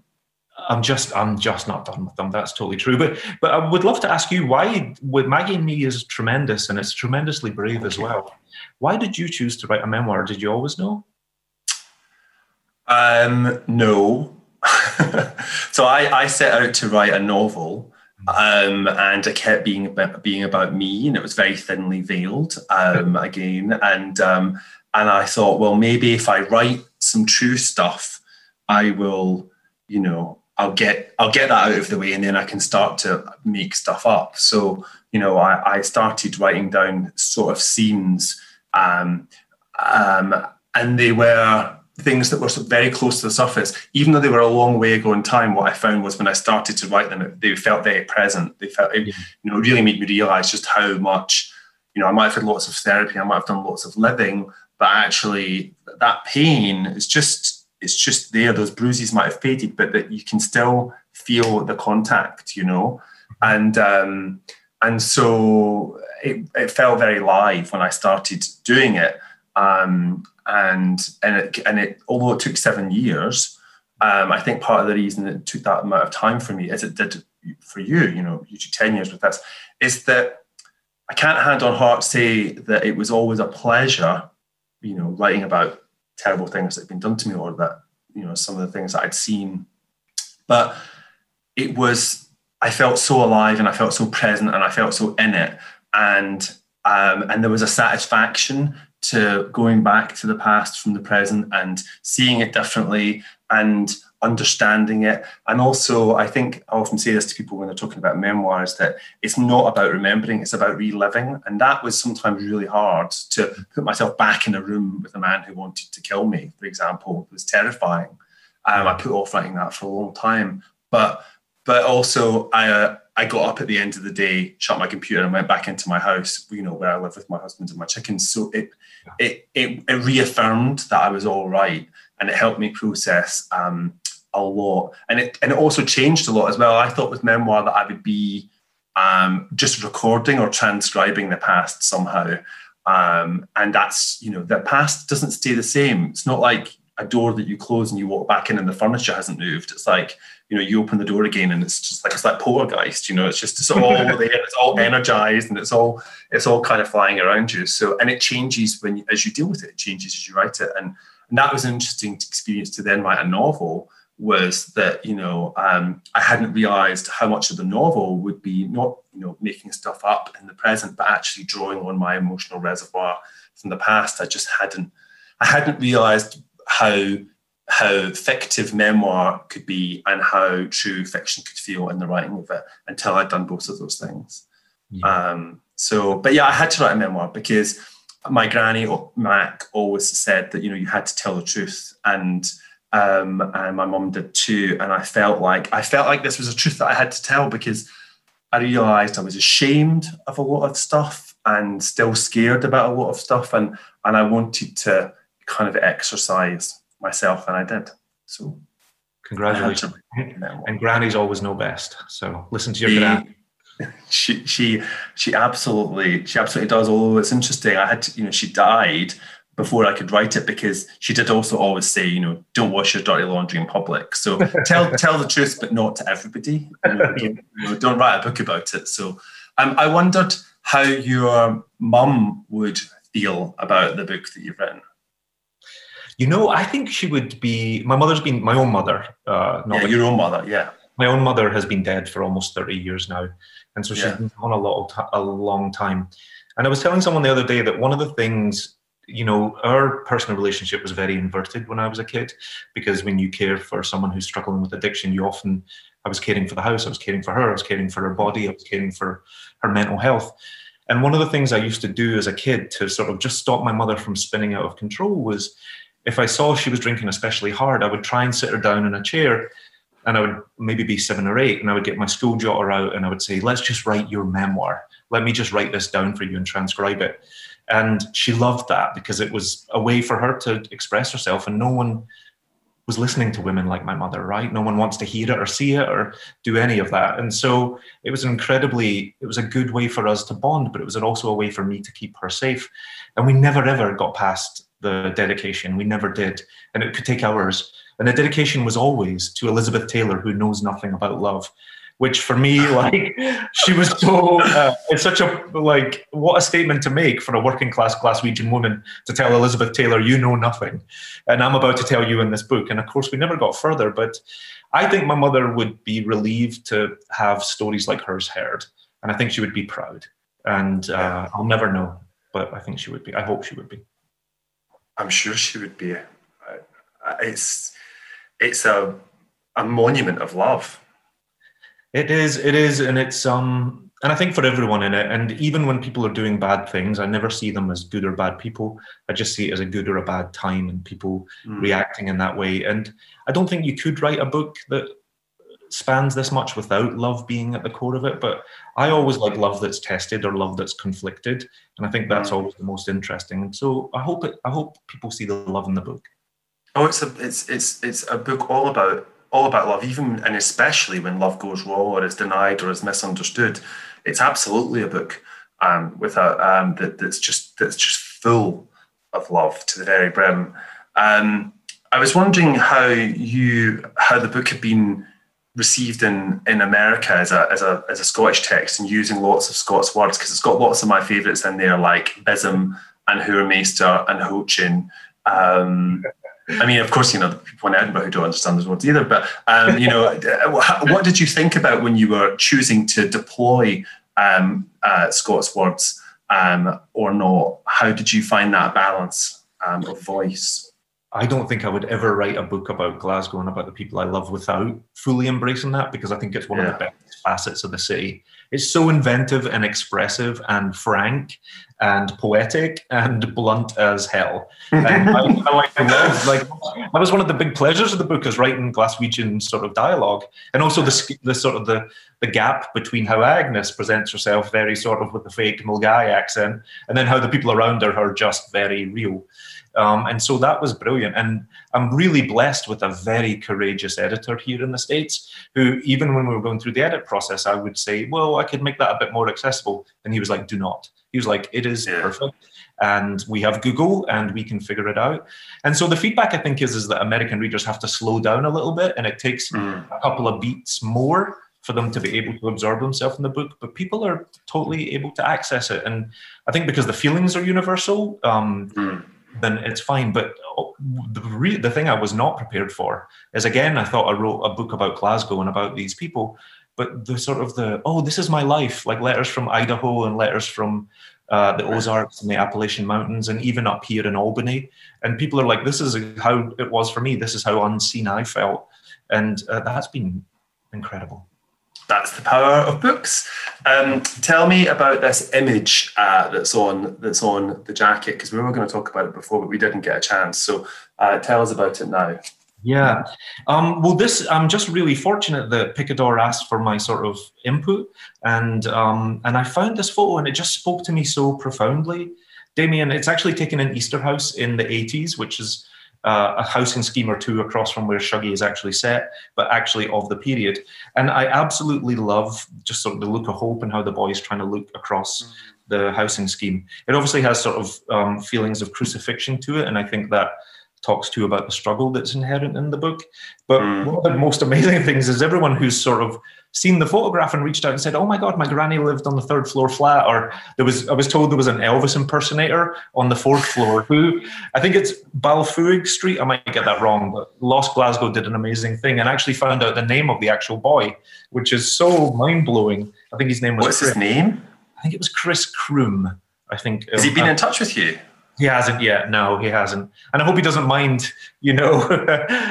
I'm just I'm just not done with them. That's totally true. But but I would love to ask you why with Maggie and Me is tremendous and it's tremendously brave as well. Why did you choose to write a memoir? Did you always know? Um, no. so I, I set out to write a novel, um, and it kept being about, being about me, and it was very thinly veiled um, again. And um, and I thought, well, maybe if I write some true stuff, I will, you know, I'll get I'll get that out of the way, and then I can start to make stuff up. So, you know, I, I started writing down sort of scenes, um, um, and they were things that were very close to the surface, even though they were a long way ago in time. What I found was when I started to write them, they felt very present. They felt, you know, it really made me realize just how much, you know, I might have had lots of therapy, I might have done lots of living, but actually that pain is just it's just there. Those bruises might have faded, but that you can still feel the contact, you know, and um, and so it, it felt very live when I started doing it. Um, and and it, and it although it took seven years, um, I think part of the reason it took that amount of time for me, as it did for you, you know, you took ten years with this, is that I can't hand on heart say that it was always a pleasure, you know, writing about terrible things that had been done to me or that you know some of the things that I'd seen, but it was I felt so alive and I felt so present and I felt so in it. And um, and there was a satisfaction to going back to the past from the present and seeing it differently and understanding it. And also, I think I often say this to people when they're talking about memoirs that it's not about remembering, it's about reliving. And that was sometimes really hard to put myself back in a room with a man who wanted to kill me, for example. It was terrifying. Um, I put off writing that for a long time. But but also I uh, I got up at the end of the day, shut my computer, and went back into my house. You know where I live with my husband and my chickens. So it it it, it reaffirmed that I was all right, and it helped me process um, a lot. And it and it also changed a lot as well. I thought with memoir that I would be um, just recording or transcribing the past somehow. Um, and that's you know the past doesn't stay the same. It's not like a door that you close and you walk back in and the furniture hasn't moved. It's like you know, you open the door again and it's just like it's like poltergeist, you know, it's just it's all there, it's all energized and it's all it's all kind of flying around you. So and it changes when you, as you deal with it, it changes as you write it. And, and that was an interesting experience to then write a novel was that you know um, I hadn't realised how much of the novel would be not you know making stuff up in the present, but actually drawing on my emotional reservoir from the past. I just hadn't I hadn't realised how how fictive memoir could be and how true fiction could feel in the writing of it until I'd done both of those things. Yeah. Um, so, but yeah, I had to write a memoir because my granny Mac always said that you know you had to tell the truth, and um, and my mom did too. And I felt like I felt like this was a truth that I had to tell because I realised I was ashamed of a lot of stuff and still scared about a lot of stuff, and and I wanted to kind of exercise myself, and I did. So, congratulations! And grannies always know best. So listen to your granny. She she she absolutely she absolutely does. Although it's interesting, I had to, you know she died before I could write it because she did also always say, you know, don't wash your dirty laundry in public. So tell tell the truth, but not to everybody. You know, don't, you know, don't, write a book about it. So um, I wondered how your mum would feel about the book that you've written. You know, I think she would be. My mother's been my own mother. Uh, not yeah, your own mother. Yeah. My own mother has been dead for almost thirty years now, and so she's yeah. been gone a lot, a long time. And I was telling someone the other day that one of the things you know, our personal relationship was very inverted when I was a kid because when you care for someone who's struggling with addiction, you often, I was caring for the house, I was caring for her, I was caring for her body, I was caring for her mental health. And one of the things I used to do as a kid to sort of just stop my mother from spinning out of control was if I saw she was drinking especially hard, I would try and sit her down in a chair and I would maybe be seven or eight and I would get my school jotter out and I would say, let's just write your memoir. Let me just write this down for you and transcribe it. And she loved that because it was a way for her to express herself and no one was listening to women like my mother, right? No one wants to hear it or see it or do any of that. And so it was an incredibly, it was a good way for us to bond, but it was also a way for me to keep her safe. And we never ever got past the dedication. We never did. And it could take hours. And the dedication was always to Elizabeth Taylor, who knows nothing about love. Which for me, like, she was so, uh, it's such a, like, what a statement to make for a working class Glaswegian woman to tell Elizabeth Taylor, you know nothing. And I'm about to tell you in this book. And of course, we never got further. But I think my mother would be relieved to have stories like hers heard. And I think she would be proud. And uh, I'll never know, but I think she would be. I hope she would be. I'm sure she would be. It's it's a a monument of love. It is. It is, and it's um. And I think for everyone in it, and even when people are doing bad things, I never see them as good or bad people. I just see it as a good or a bad time and people mm. reacting in that way. And I don't think you could write a book that spans this much without love being at the core of it. But I always like love that's tested or love that's conflicted, and I think that's mm. always the most interesting. And so I hope it, I hope people see the love in the book. Oh, it's a it's it's it's a book all about all about love, even and especially when love goes wrong or is denied or is misunderstood. It's absolutely a book um, with a um, that, that's just that's just full of love to the very brim. Um, I was wondering how you how the book had been received in in America as a as a as a Scottish text and using lots of Scots words because it's got lots of my favourites in there like bism and Hoormeester and Hochin. Um, I mean, of course, you know, the people in Edinburgh who don't understand those words either. But um, you know, what did you think about when you were choosing to deploy um, uh, Scots words um, or not? How did you find that balance um, of voice? I don't think I would ever write a book about Glasgow and about the people I love without fully embracing that because I think it's one yeah. of the best facets of the city. It's so inventive and expressive and frank and poetic and blunt as hell. And I, I, like, I love, like that was one of the big pleasures of the book is writing Glaswegian sort of dialogue, and also the the sort of the the gap between how Agnes presents herself very sort of with the fake Milngavie accent, and then how the people around her are just very real. Um, and so that was brilliant. And I'm really blessed with a very courageous editor here in the States who, even when we were going through the edit process, I would say, well, I could make that a bit more accessible. And he was like, do not. He was like, it is yeah. perfect. And we have Google and we can figure it out. And so the feedback I think is, is that American readers have to slow down a little bit and it takes mm. a couple of beats more for them to be able to absorb themselves in the book, but people are totally able to access it. And I think because the feelings are universal, um, mm then it's fine. But the re- the thing I was not prepared for is again, I thought I wrote a book about Glasgow and about these people, but the sort of the oh, this is my life, like letters from Idaho and letters from uh, the Ozarks and the Appalachian Mountains, and even up here in Albany. And people are like, this is how it was for me. This is how unseen I felt, and uh, that's been incredible that's the power of books. Um, tell me about this image uh, that's on that's on the jacket because we were going to talk about it before, but we didn't get a chance. So uh, tell us about it now. Yeah. Um, well, this I'm just really fortunate that Picador asked for my sort of input, and um, and I found this photo, and it just spoke to me so profoundly. Damian, it's actually taken in Easterhouse in the 80s, which is uh, a housing scheme or two across from where Shuggie is actually set, but actually of the period. And I absolutely love just sort of the look of hope and how the boy is trying to look across mm-hmm. the housing scheme. It obviously has sort of um, feelings of crucifixion to it, and I think that talks to about the struggle that's inherent in the book. But mm. one of the most amazing things is everyone who's sort of seen the photograph and reached out and said, "Oh my God, my granny lived on the third floor flat," or there was I was told there was an Elvis impersonator on the fourth floor. Who I think it's Balfouig Street. I might get that wrong, but Lost Glasgow did an amazing thing and actually found out the name of the actual boy, which is so mind blowing. I think his name was. What's Chris, his name? I think it was Chris Kroom. I think. Has he been uh, in touch with you? He hasn't yet. No, he hasn't. And I hope he doesn't mind. You know,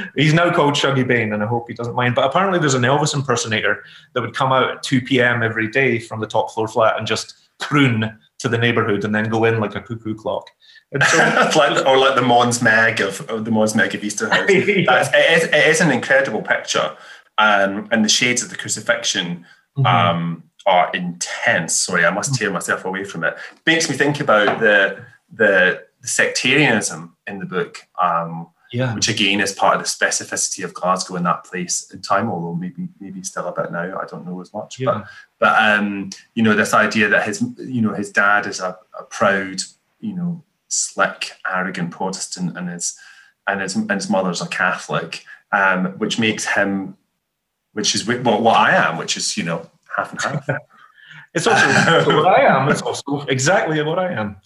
he's now called Shuggie Bain, and I hope he doesn't mind. But apparently, there's an Elvis impersonator that would come out at 2 p.m. every day from the top floor flat and just croon to the neighborhood and then go in like a cuckoo clock. So, like, or like the Mons Meg of, of the Mons Meg of Easterhouse. yeah. it, is, it is an incredible picture. Um, and the shades of the crucifixion mm-hmm. um, are intense. Sorry, I must tear myself away from it. Makes me think about the the, the sectarianism in the book, um, yeah. which again is part of the specificity of Glasgow in that place in time, although maybe maybe still a bit now. I don't know as much, yeah. but but um, you know this idea that his you know his dad is a, a proud you know slick arrogant Protestant and his and his and his mother's a Catholic, um, which makes him, which is what, what I am, which is you know half and half. it's also what I am. It's also exactly what I am.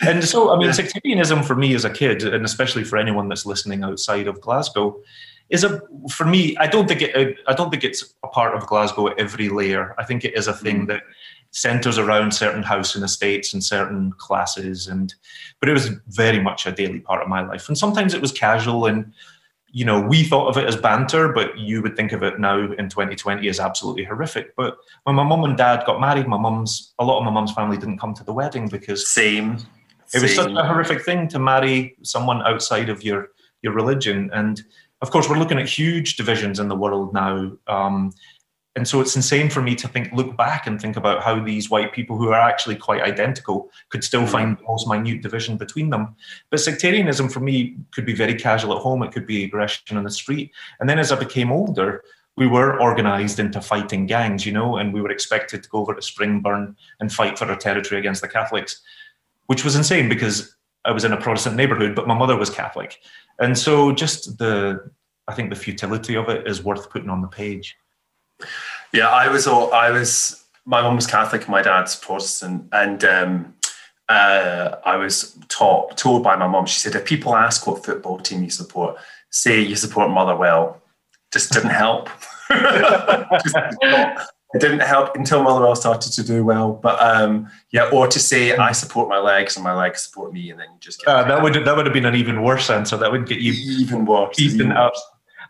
And so, I mean, sectarianism for me as a kid, and especially for anyone that's listening outside of Glasgow, is a for me. I don't think it. I don't think it's a part of Glasgow at every layer. I think it is a thing mm. that centers around certain housing estates and certain classes, and but it was very much a daily part of my life. And sometimes it was casual and you know, we thought of it as banter, but you would think of it now in 2020 as absolutely horrific. But when my mum and dad got married, my mum's a lot of my mum's family didn't come to the wedding because same it was such a horrific thing to marry someone outside of your your religion, and of course, we're looking at huge divisions in the world now. Um, and so it's insane for me to think, look back and think about how these white people who are actually quite identical could still mm. find the most minute division between them. But sectarianism for me could be very casual at home. It could be aggression on the street. And then as I became older, we were organized into fighting gangs, you know, and we were expected to go over to Springburn and fight for our territory against the Catholics, which was insane because I was in a Protestant neighborhood, but my mother was Catholic. And so just the, I think the futility of it is worth putting on the page. Yeah, I was all, I was, my mum was Catholic, my dad's Protestant. And, um, uh, I was taught, told by my mum, she said, if people ask what football team you support, say you support Motherwell. Just didn't help. just, it didn't help until Motherwell started to do well. But um, yeah, or to say I support my legs and my legs support me, and then you just get uh, that would that would have been an even worse answer. That would get you even worse. Even up.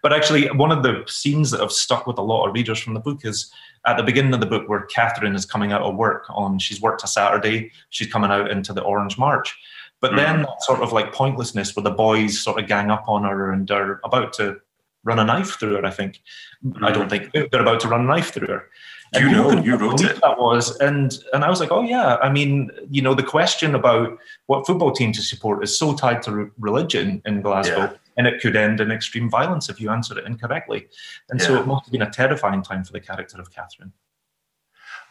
But actually, one of the scenes that have stuck with a lot of readers from the book is at the beginning of the book where Catherine is coming out of work on. She's worked a Saturday. She's coming out into the Orange March. But mm. then sort of like pointlessness where the boys sort of gang up on her and are about to run a knife through her. I think. Mm. I don't think they're about to run a knife through her. You know, you wrote it. That was, and and I was like, oh yeah. I mean, you know, the question about what football team to support is so tied to religion in Glasgow, yeah. and it could end in extreme violence if you answer it incorrectly. And yeah. so it must have been a terrifying time for the character of Catherine.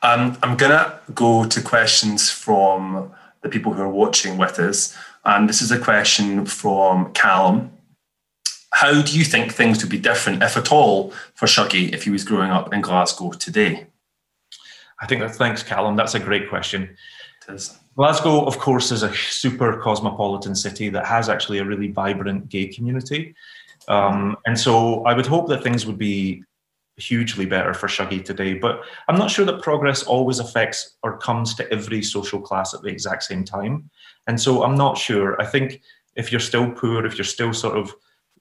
Um, I'm gonna go to questions from the people who are watching with us. And this is a question from Callum. How do you think things would be different, if at all, for Shuggie if he was growing up in Glasgow today? I think that thanks, Callum. That's a great question. Glasgow, of course, is a super cosmopolitan city that has actually a really vibrant gay community. Um, and so I would hope that things would be hugely better for Shuggie today. But I'm not sure that progress always affects or comes to every social class at the exact same time. And so I'm not sure. I think if you're still poor, if you're still sort of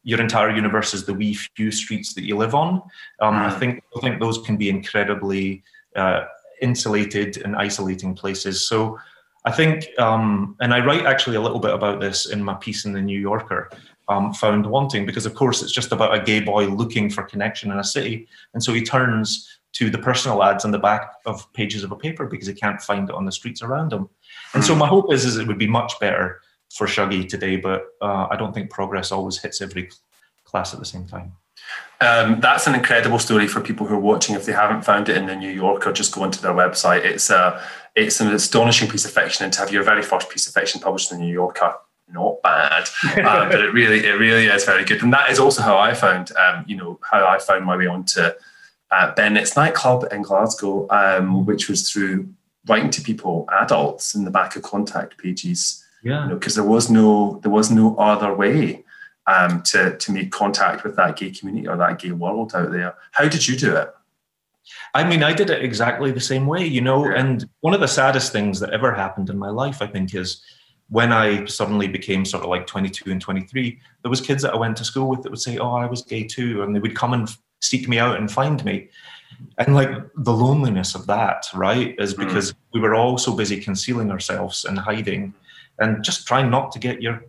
your entire universe is the wee few streets that you live on. Um, I hmm. think I think those can be incredibly uh, insulated and isolating places. So I think, um, and I write actually a little bit about this in my piece in the New Yorker. Um, found wanting because of course it's just about a gay boy looking for connection in a city and so he turns to the personal ads on the back of pages of a paper because he can't find it on the streets around him and so my hope is, is it would be much better for Shuggie today, but uh, I don't think progress always hits every class at the same time. Um, that's an incredible story for people who are watching. If they haven't found it in the New Yorker, just go onto their website. It's a it's an astonishing piece of fiction, and to have your very first piece of fiction published in the New Yorker, not bad, uh, but it really it really is very good. And that is also how I found um, you know how I found my way onto uh, Bennett's nightclub in Glasgow, um, which was through writing to people, adults, in the back of contact pages yeah. Because you know, there was no there was no other way um, to to make contact with that gay community or that gay world out there. How did you do it? I mean, I did it exactly the same way, you know. And one of the saddest things that ever happened in my life, I think, is when I suddenly became sort of like 22 and 23. There was kids that I went to school with that would say, "Oh, I was gay too," and they would come and seek me out and find me. And like the loneliness of that, right, is mm. because mm. we were all so busy concealing ourselves and hiding and just trying not to get your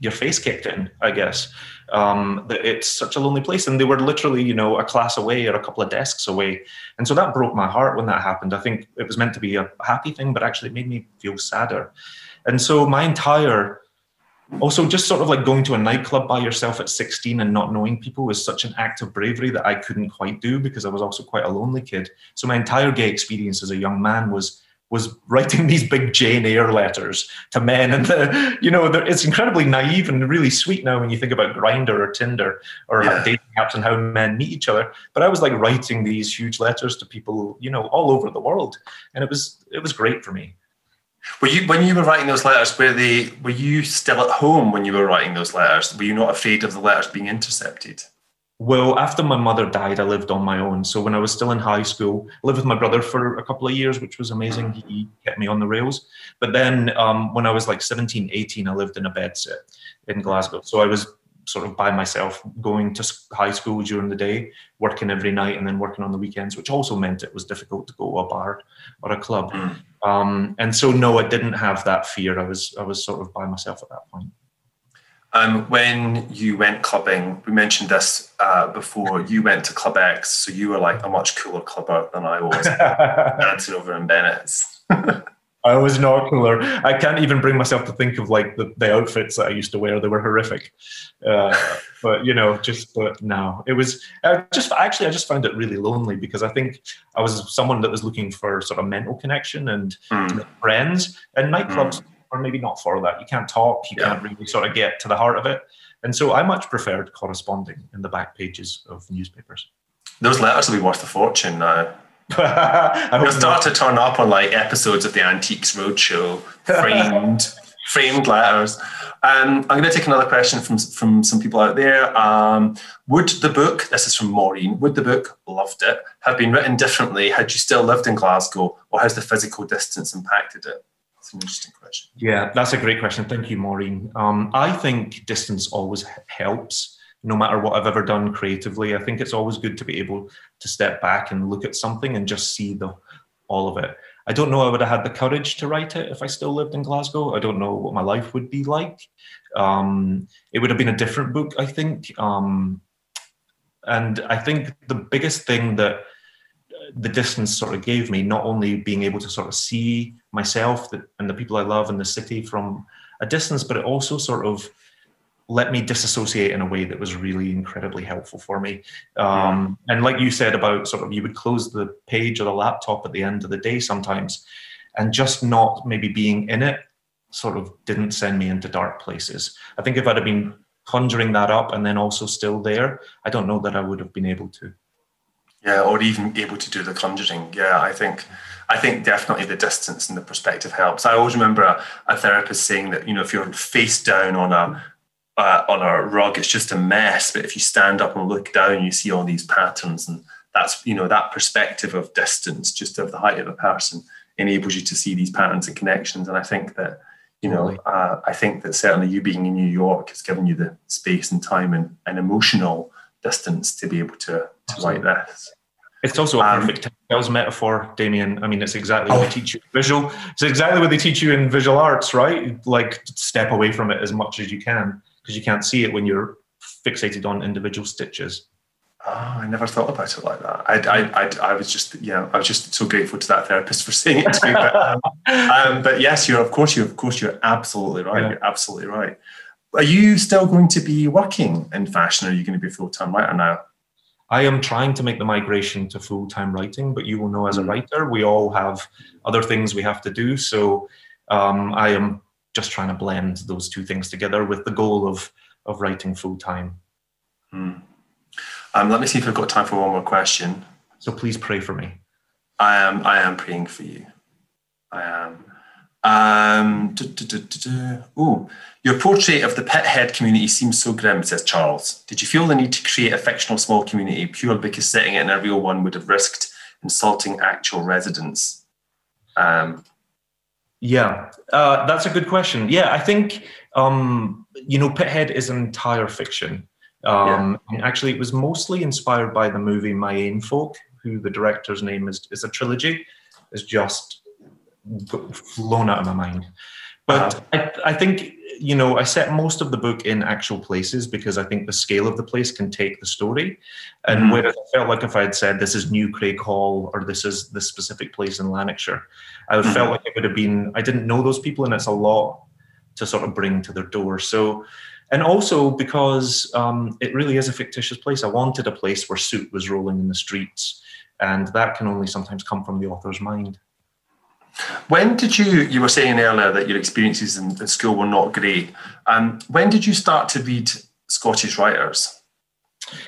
your face kicked in, I guess. Um, it's such a lonely place. And they were literally, you know, a class away or a couple of desks away. And so that broke my heart when that happened. I think it was meant to be a happy thing, but actually it made me feel sadder. And so my entire, also just sort of like going to a nightclub by yourself at 16 and not knowing people was such an act of bravery that I couldn't quite do because I was also quite a lonely kid. So my entire gay experience as a young man was was writing these big Jane Eyre letters to men, and the, you know it's incredibly naive and really sweet now when you think about Grindr or Tinder or yeah. dating apps and how men meet each other. But I was like writing these huge letters to people, you know, all over the world, and it was it was great for me. Were you when you were writing those letters? Were they were you still at home when you were writing those letters? Were you not afraid of the letters being intercepted? Well, after my mother died, I lived on my own. So when I was still in high school, I lived with my brother for a couple of years, which was amazing. He kept me on the rails. But then um, when I was like 17, 18, I lived in a bedsit in Glasgow. So I was sort of by myself going to high school during the day, working every night, and then working on the weekends, which also meant it was difficult to go to a bar or a club. Mm. Um, and so, no, I didn't have that fear. I was I was sort of by myself at that point. Um, when you went clubbing, we mentioned this uh, before. You went to Club X, so you were like a much cooler clubber than I was, dancing over in Bennett's. I was not cooler. I can't even bring myself to think of like the, the outfits that I used to wear. They were horrific. Uh, but you know, just but no, it was I just actually I just found it really lonely because I think I was someone that was looking for sort of mental connection and mm. friends, and nightclubs mm. Are maybe not for that. You can't talk, you yeah. can't really sort of get to the heart of it, and so I much preferred corresponding in the back pages of newspapers. Those letters will be worth a fortune now. You'll start to turn up on like episodes of the Antiques Roadshow, framed, framed letters. Um, I'm going to take another question from from some people out there. Um, would the book, this is from Maureen, would the book, loved it, have been written differently had you still lived in Glasgow, or has the physical distance impacted it? That's an interesting question. Yeah, that's a great question. Thank you, Maureen. Um, I think distance always helps no matter what I've ever done creatively. I think it's always good to be able to step back and look at something and just see the all of it. I don't know I would have had the courage to write it if I still lived in Glasgow. I don't know what my life would be like. Um, it would have been a different book, I think. Um, and I think the biggest thing that the distance sort of gave me, not only being able to sort of see myself and the people I love in the city from a distance, but it also sort of let me disassociate in a way that was really incredibly helpful for me. Um, and like you said about sort of you would close the page or the laptop at the end of the day sometimes, and just not maybe being in it sort of didn't send me into dark places. I think if I'd have been conjuring that up and then also still there, I don't know that I would have been able to. Yeah, or even able to do the conjuring. Yeah, I think I think definitely the distance and the perspective helps. I always remember a, a therapist saying that you know if you're face down on a uh, on a rug, it's just a mess. But if you stand up and look down, you see all these patterns, and that's you know that perspective of distance, just of the height of a person, enables you to see these patterns and connections. And I think that you know, uh, I think that certainly you being in New York has given you the space and time and, and emotional distance to be able to, write this. It's also a um, perfect um, metaphor, Damian. I mean, it's exactly what oh. they teach you visual. It's exactly what they teach you in visual arts, right? Like step away from it as much as you can because you can't see it when you're fixated on individual stitches. Oh, I never thought about it like that. I, I, I, I was just, you know, I was just so grateful to that therapist for saying it to me. But, um, um, but yes, you're, of course, you, of course, you're absolutely right. Yeah. You're absolutely right. Are you still going to be working in fashion? Or are you going to be full time writer now? I am trying to make the migration to full time writing, but you will know as a mm. writer, we all have other things we have to do. So um, I am just trying to blend those two things together with the goal of of writing full time. Hmm. Um, let me see if I've got time for one more question. So please pray for me. I am. I am praying for you. I am. Um, oh, your portrait of the Pithead community seems so grim, says Charles. Did you feel the need to create a fictional small community purely because setting it in a real one would have risked insulting actual residents? Um, yeah, uh, that's a good question. Yeah, I think um, you know Pithead is an entire fiction. Um, yeah. And actually, it was mostly inspired by the movie My Ain Folk, who the director's name is is a trilogy. It's just flown out of my mind. But. I, I think you know, I set most of the book in actual places because I think the scale of the place can take the story. And mm-hmm. whereas I felt like if I had said this is New Craig Hall or this is this specific place in Lanarkshire, I mm-hmm. felt like it would have been I didn't know those people and it's a lot to sort of bring to their door. So and also because um, it really is a fictitious place. I wanted a place where soot was rolling in the streets, and that can only sometimes come from the author's mind. When did you, you were saying earlier that your experiences in, in school were not great. Um, when did you start to read Scottish writers?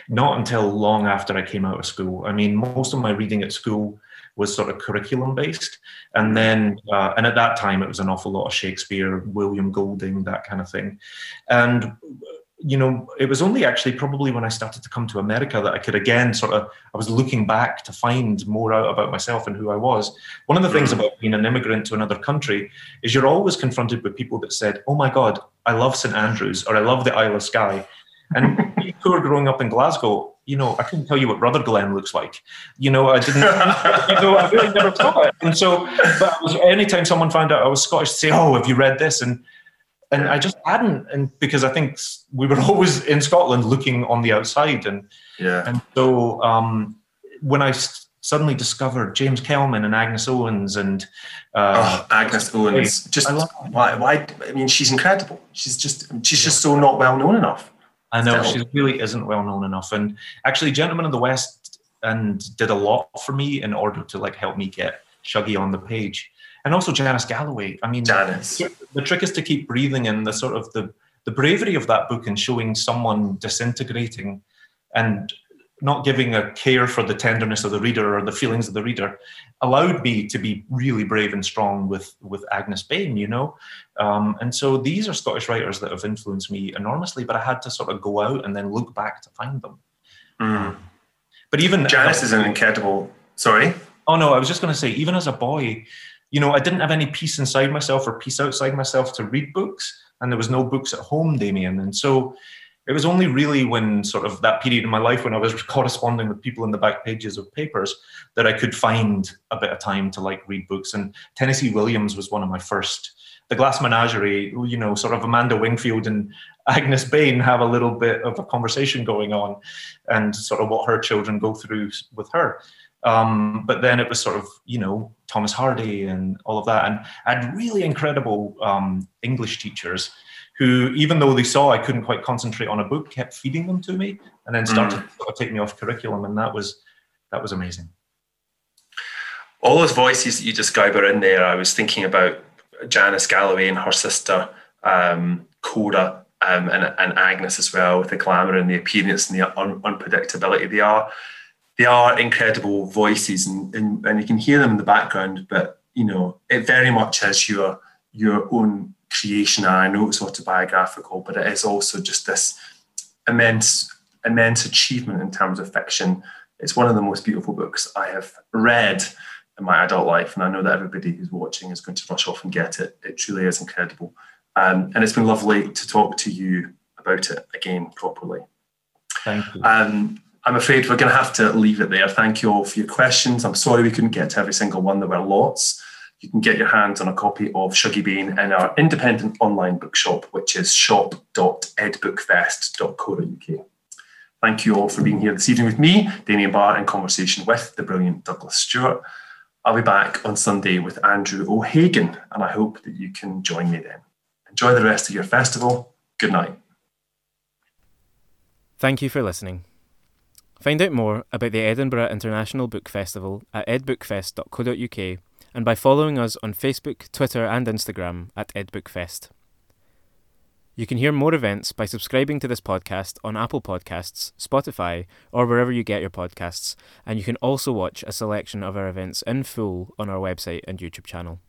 Not until long after I came out of school. I mean, most of my reading at school was sort of curriculum based. And then, uh, and at that time, it was an awful lot of Shakespeare, William Golding, that kind of thing. And you know, it was only actually probably when I started to come to America that I could again sort of, I was looking back to find more out about myself and who I was. One of the things mm. about being an immigrant to another country is you're always confronted with people that said, Oh my God, I love St. Andrews or I love the Isle of Skye. And who are growing up in Glasgow, you know, I couldn't tell you what Rutherglen looks like. You know, I didn't, you know, I really never saw it. And so, but was, anytime someone found out I was Scottish, say, Oh, have you read this? And and I just hadn't, and because I think we were always in Scotland looking on the outside, and yeah, and so um, when I suddenly discovered James Kelman and Agnes Owens and uh, oh, Agnes Owens, just why? Why? I mean, she's incredible. She's just she's yeah. just so not well known enough. I know Still. she really isn't well known enough, and actually, Gentlemen of the West and did a lot for me in order to like help me get Shuggie on the page and also Janice Galloway. I mean, Janice. The trick is to keep breathing, and the sort of the the bravery of that book and showing someone disintegrating and not giving a care for the tenderness of the reader or the feelings of the reader allowed me to be really brave and strong with with Agnes Bain, you know. Um, and so these are Scottish writers that have influenced me enormously, but I had to sort of go out and then look back to find them. Mm. But even Janice is an incredible. Sorry. Oh no, I was just going to say, even as a boy, you know, I didn't have any peace inside myself or peace outside myself to read books, and there was no books at home, Damian. And so it was only really when sort of that period in my life when I was corresponding with people in the back pages of papers that I could find a bit of time to like read books. And Tennessee Williams was one of my first. The Glass Menagerie, you know, sort of Amanda Wingfield and Agnes Bain have a little bit of a conversation going on, and sort of what her children go through with her. Um, but then it was sort of, you know, Thomas Hardy and all of that. And I had really incredible um, English teachers who, even though they saw I couldn't quite concentrate on a book, kept feeding them to me and then started mm. to sort of take me off curriculum. And that was that was amazing. All those voices that you describe are in there. I was thinking about Janice Galloway and her sister, um, Cora, um, and, and Agnes as well, with the glamour and the appearance and the un- unpredictability. They are they are incredible voices and, and, and you can hear them in the background, but you know, it very much is your your own creation. And I know it's autobiographical, but it is also just this immense, immense achievement in terms of fiction. It's one of the most beautiful books I have read in my adult life, and I know that everybody who's watching is going to rush off and get it. It truly is incredible, um, and it's been lovely to talk to you about it again properly. Thank you. Um, I'm afraid we're going to have to leave it there. Thank you all for your questions. I'm sorry we couldn't get to every single one. There were lots. You can get your hands on a copy of Shuggie Bain in our independent online bookshop, which is shop.edbookfest.co.uk. Thank you all for being here this evening with me, Damian Barr, in conversation with the brilliant Douglas Stuart. I'll be back on Sunday with Andrew O'Hagan, and I hope that you can join me then. Enjoy the rest of your festival. Good night. Thank you for listening. Find out more about the Edinburgh International Book Festival at edbookfest.co.uk and by following us on Facebook, Twitter, and Instagram at edbookfest. You can hear more events by subscribing to this podcast on Apple Podcasts, Spotify, or wherever you get your podcasts, and you can also watch a selection of our events in full on our website and YouTube channel.